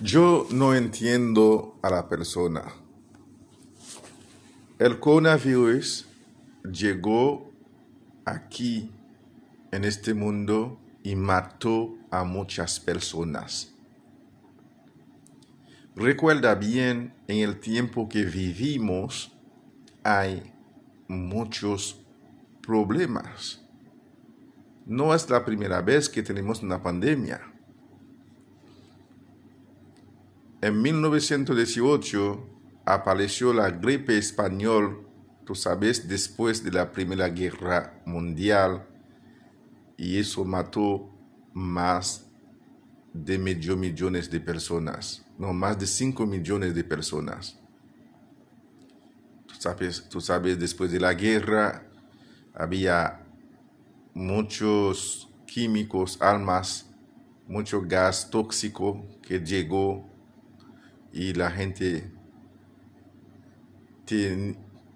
Yo no entiendo a la persona. El coronavirus llegó aquí en este mundo y mató a muchas personas. Recuerda bien, en el tiempo que vivimos hay muchos problemas. No es la primera vez que tenemos una pandemia. En 1918 apareció la gripe española, tú sabes, después de la Primera Guerra Mundial, y eso mató más de medio millones de personas, no, más de 5 millones de personas. Tú sabes, tú sabes, después de la guerra había muchos químicos, armas, mucho gas tóxico que llegó y la gente,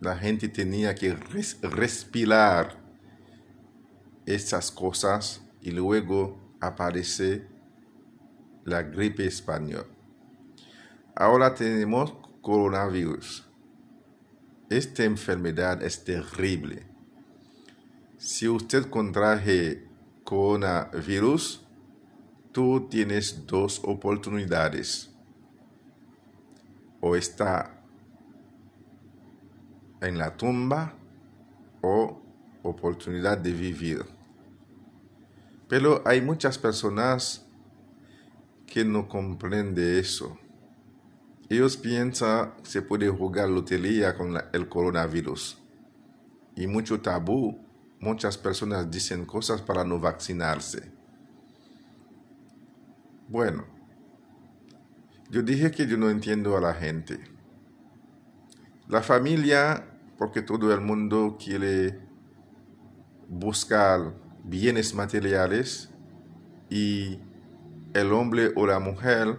la gente tenía que respirar esas cosas y luego aparece la gripe española. Ahora tenemos coronavirus. Esta enfermedad es terrible. Si usted contraje coronavirus, tú tienes dos oportunidades. O está en la tumba o oportunidad de vivir. Pero hay muchas personas que no comprenden eso. Ellos piensan que se puede jugar lotería con el coronavirus. Y mucho tabú, muchas personas dicen cosas para no vacunarse. Bueno, yo dije que yo no entiendo a la gente. La familia, porque todo el mundo quiere buscar bienes materiales y el hombre o la mujer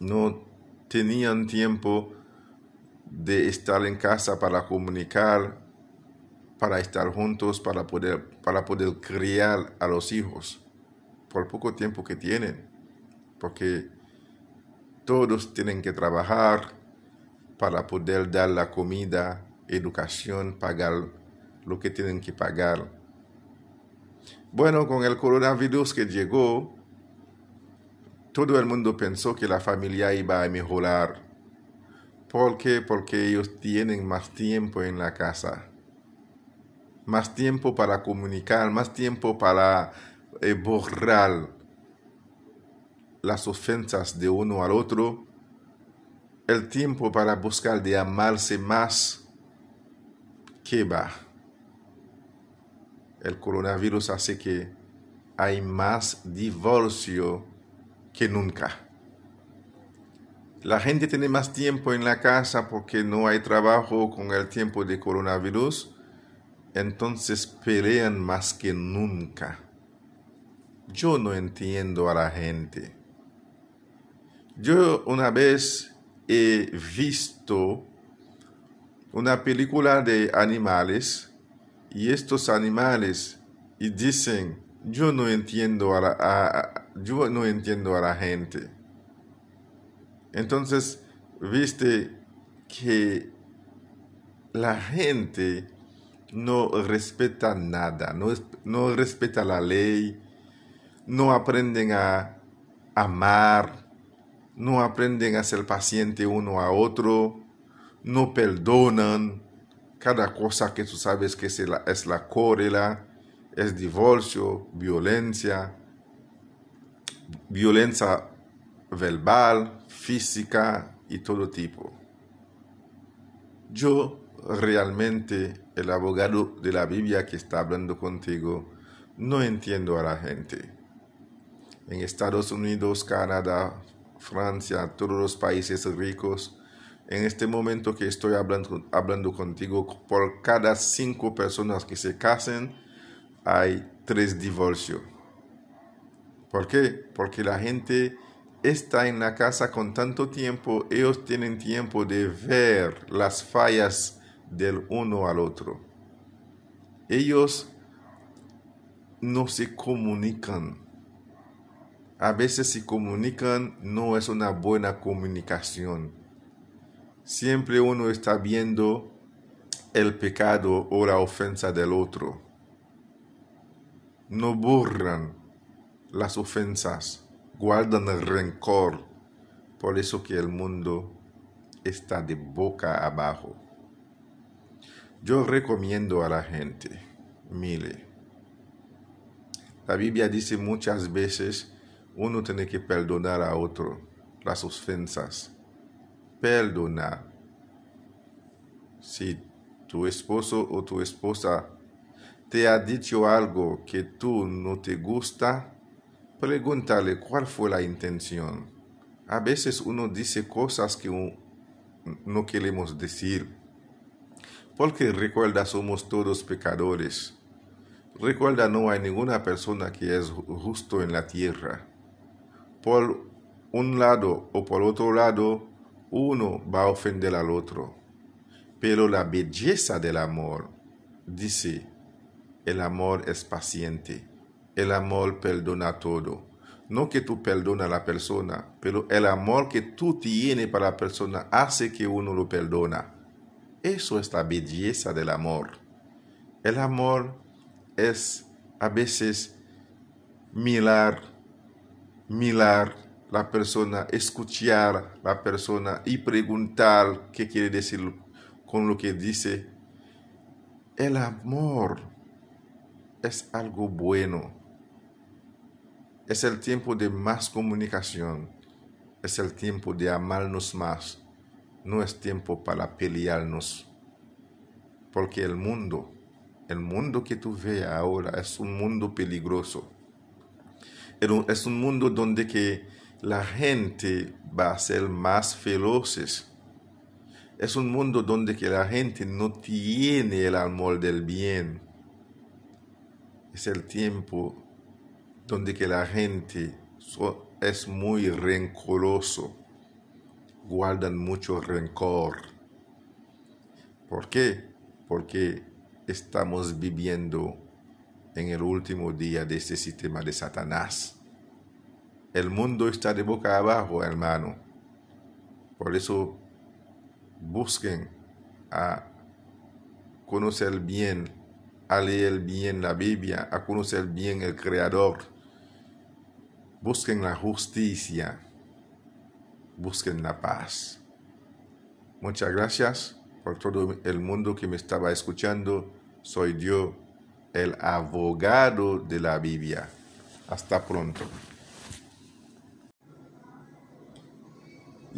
no tenían tiempo de estar en casa para comunicar, para estar juntos, para poder, para poder criar a los hijos por poco tiempo que tienen, porque todos tienen que trabajar para poder dar la comida, educación, pagar lo que tienen que pagar. Bueno, con el coronavirus que llegó, todo el mundo pensó que la familia iba a mejorar. ¿Por qué? Porque ellos tienen más tiempo en la casa. Más tiempo para comunicar, más tiempo para eh, borrar las ofensas de uno al otro. El tiempo para buscar de amarse más que va el coronavirus hace que hay más divorcio que nunca. La gente tiene más tiempo en la casa porque no hay trabajo con el tiempo de coronavirus, entonces pelean más que nunca. Yo no entiendo a la gente. Yo una vez he visto una película de animales y estos animales y dicen, yo no entiendo a la, yo no entiendo a la gente. Entonces, viste que la gente no respeta nada, no, no respeta la ley, no aprenden a amar, no aprenden a ser paciente uno a otro, no perdonan, cada cosa que tú sabes que es la, es es divorcio, violencia, violencia verbal, física y todo tipo. Yo realmente, el abogado de la Biblia que está hablando contigo, no entiendo a la gente. En Estados Unidos, Canadá, Francia, todos los países ricos, en este momento que estoy hablando, hablando contigo, por cada cinco personas que se casen, hay tres divorcios. ¿Por qué? Porque la gente está en la casa con tanto tiempo, ellos tienen tiempo de ver las fallas del uno al otro. Ellos no se comunican. A veces si comunican no es una buena comunicación. Siempre uno está viendo el pecado o la ofensa del otro. No borran las ofensas, guardan el rencor. Por eso que el mundo está de boca abajo. Yo recomiendo a la gente, mire, la Biblia dice muchas veces, uno tiene que perdonar a otro las ofensas. Perdonar. Si tu esposo o tu esposa te ha dicho algo que tú no te gusta, pregúntale cuál fue la intención. A veces uno dice cosas que no queremos decir porque recuerda, somos todos pecadores. Recuerda, no hay ninguna persona que es justo en la tierra. Por un lado o por otro lado, uno va a ofender al otro. Pero la belleza del amor, dice, el amor es paciente. El amor perdona todo. No que tú perdonas a la persona, pero el amor que tú tienes para la persona hace que uno lo perdona. Eso es la belleza del amor. El amor es a veces mirar, mirar la persona, escuchar la persona y preguntar qué quiere decir con lo que dice. El amor es algo bueno. Es el tiempo de más comunicación. Es el tiempo de amarnos más no es tiempo para pelearnos. Porque el mundo, el mundo que tú ves ahora es un mundo peligroso. Es un mundo donde que la gente va a ser más feroces. Es un mundo donde que la gente no tiene el amor del bien. Es el tiempo donde que la gente es muy rencoroso guardan mucho rencor. ¿Por qué? Porque estamos viviendo en el último día de este sistema de Satanás. El mundo está de boca abajo, hermano. Por eso busquen a conocer bien, a leer bien la Biblia, a conocer bien el Creador. Busquen la justicia busquen la paz. Muchas gracias por todo el mundo que me estaba escuchando. Soy yo, el abogado de la Biblia. Hasta pronto.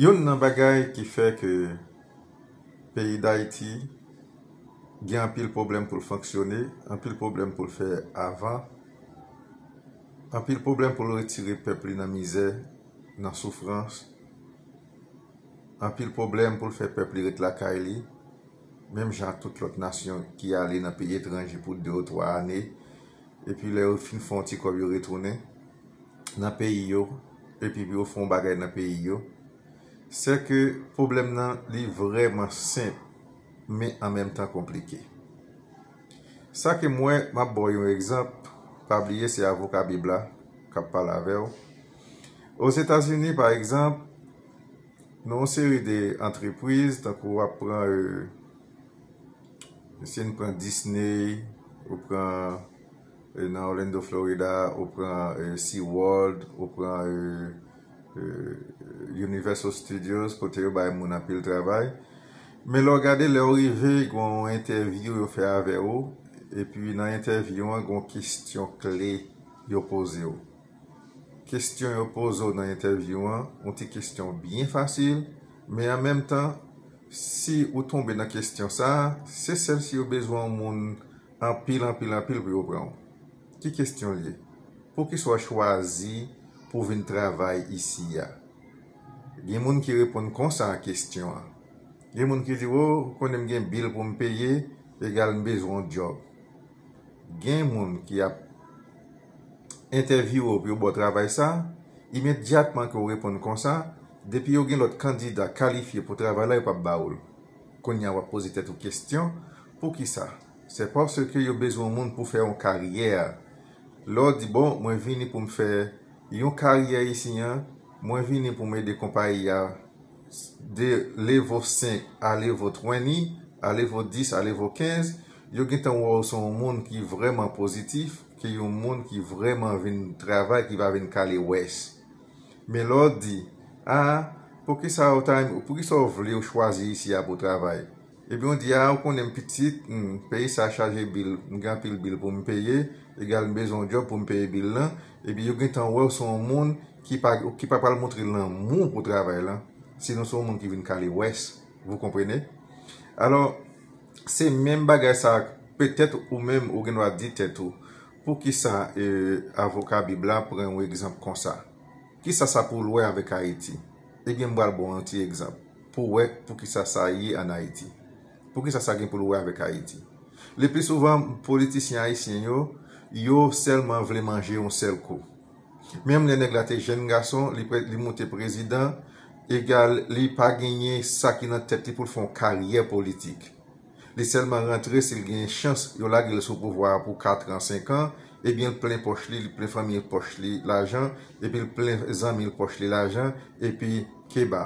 Yon nan bagay ki fe ke peyi da iti gen an problem pou l'fonksyone, an problem pou l'fe avan, an problem pou l'retire pepli nan mizè, nan soufrans, an pil problem pou l'fè pepli ret lakay li, mèm jan tout lot nasyon ki ale nan peyi etranje pou 2 ou 3 anè, epi pi le ou fin fon ti kob yo retounen nan peyi yo. epi pi bi yo fon bagay nan peyi yo. Se ke problem nan li vreman semp. Me an mèm tan komplike. Sa ke mwen map boy yon ekzamp. Pabliye se avoka bibla. Kap pala vew. Os Etats-Unis par ekzamp. nou seri de antreprise. Tan kou ap pran e... Euh, Se nou pran Disney, ou pran e, nan Orlando, Florida, ou pran e, SeaWorld, ou pran e, Universal Studios, kote yo bay moun apil travay. Me lò gade le orive gwen interview yo fe ave yo, epi nan interview an gwen kistyon kle yo pose yo. Kestyon yo pose yo nan interview an, on ti kestyon bien fasil, me an menm tan, si ou tombe nan kestyon sa, se sel si yo bezwan moun anpil, anpil, anpil pou yo pran. Ki kestyon li? Pou ki swa chwazi pou vin travay isi ya. Gen moun ki repon konsa an kestyon an. Gen moun ki di yo, oh, konen gen bil pou m peye, egal m bezwan job. Gen moun ki ap interview ou pou yo bo travay sa, imediatman ki ou repon konsa, Depi yo gen lot kandida kalifiye pou travay la yo pap baoul. Konya wap pose tet ou kestyon, pou ki sa? Se porske yo bezon moun pou fè yon karyer. Lò di bon, mwen vini pou m fè yon isi isinyan, mwen vini pou mè de kompany ya de levo 5 a levo 20, a levo 10, a levo 15, yo gen tan wò son moun ki vreman pozitif, ki yon moun ki vreman vin travay ki va vin kali wès. Men lò di, a, pou ki sa ou tan, pou ki sa ou vle ou chwazi isi a pou travay. Ebyon di a, ou konen pitit, peyi sa chaje bil, m gen pil bil pou m peye, e gal m bezon job pou m peye bil lan, ebyon gen tan wè ou son moun ki pa, ki pa pal montre lan moun pou travay lan, sinon son moun ki vin kale wès, vou komprene? Alors, se men bagay sa, petet ou men ou gen wad di tetou, pou ki sa e, avoka bibla pren ou ekzamp kon sa. Ki sa sa pou lwe avèk Haiti? E gen mbal bon an ti egzamp. Pou wè pou ki sa sa ye an Haiti. Pou ki sa sa gen pou lwe avèk Haiti. Le pi souvan politisyen Haitien yo, yo selman vle manje yon sel ko. Mem le neg la te jen gason, li, pre, li monte prezident, egal li pa genye sa ki nan tepti pou fon karyer politik. Li selman rentre se li genye chans yo la gil sou pouvoar pou 4 an, 5 an, Eh ebyen plen poch li, plen famye poch li l'ajan, ebyen eh plen zanmil poch li l'ajan, epi keba,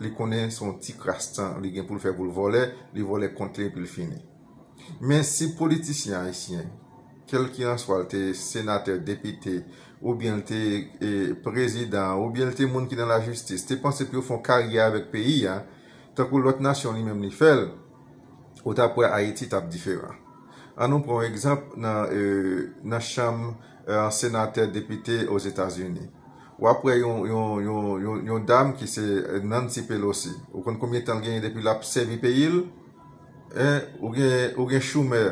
li konen son ti krastan, li gen pou l'fè pou l'vole, li vole kontle epi l'fini. Men si politisyen haisyen, kel ki an swal te senater, depite, ou bien te eh, prezident, ou bien te moun ki nan la justis, te panse pi ou fon karye avèk peyi, takou lot nasyon li mèm li fel, ou ta pou Haiti tap diferan. an nou pran ekzamp nan, euh, nan chanm euh, an senatèr depité os Etats-Unis. Ou apre yon, yon, yon, yon dam ki se Nancy Pelosi. Ou kon koumye tan genye depi la psevi pe il, eh, ou gen, gen Choumer.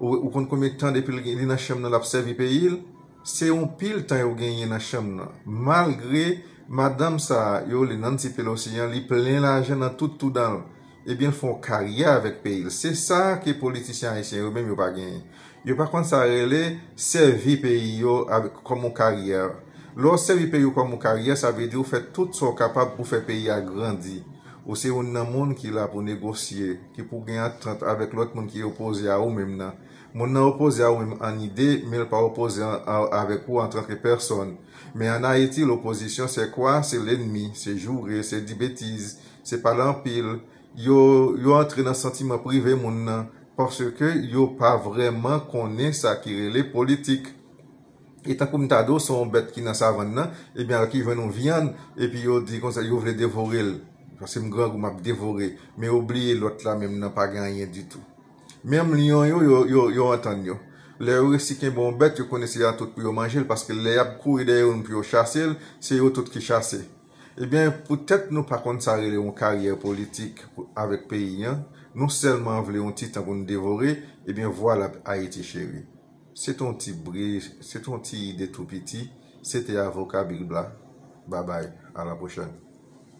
Ou, ou kon koumye tan depi li nan chanm nan la psevi pe il, se yon pil tan yon genye nan chanm nan. Malgre madame sa yo li Nancy Pelosi, yon li plen la jen nan tout tout dan. ebyen fon karya avèk peyil. Se sa ki politisyen haisyen yo mèm yo pa gen. Yo pa kont sa rele, servi peyil yo komon karya. Lo servi peyil yo komon karya, sa ve di ou fè tout so kapab pou fè peyil a grandi. Ou se ou nan moun ki la pou negosye, ki pou gen atrant avèk lot moun ki opose a ou mèm nan. Moun nan opose a ou mèm an ide, mèl pa opose avèk ou antrant ke person. Mè an a Haiti l'oposisyon se kwa? Se l'enmi, se jure, se di betiz, se palan pil, yo, yo entre nan sentima prive moun nan, parce ke yo pa vreman konen sa kirele politik. Etan koum ta do son bet ki nan eh savan nan, ebyan ki ven nou vyan, epi yo di kon sa yo vle devore l. Pase m gran koum ap devore, me oubliye lot la menm nan pa ganyen di tou. Menm liyon yo, yo, yo, yo antan yo. Bon le yo resiken bon bet, yo kone se ya tout pou yo manjel, paske le yap kou ide yo nou pou yo chase l, se yo tout ki chase l. ebyen pou tèt nou pa kont sa rele yon karyer politik avèk peyi yon, nou selman vle yon titan pou nou devore, ebyen vwa la Haiti chéri. Se ton ti bri, se ton ti ide tout piti, se te avoka Big Bla. Ba bay, a la pochane.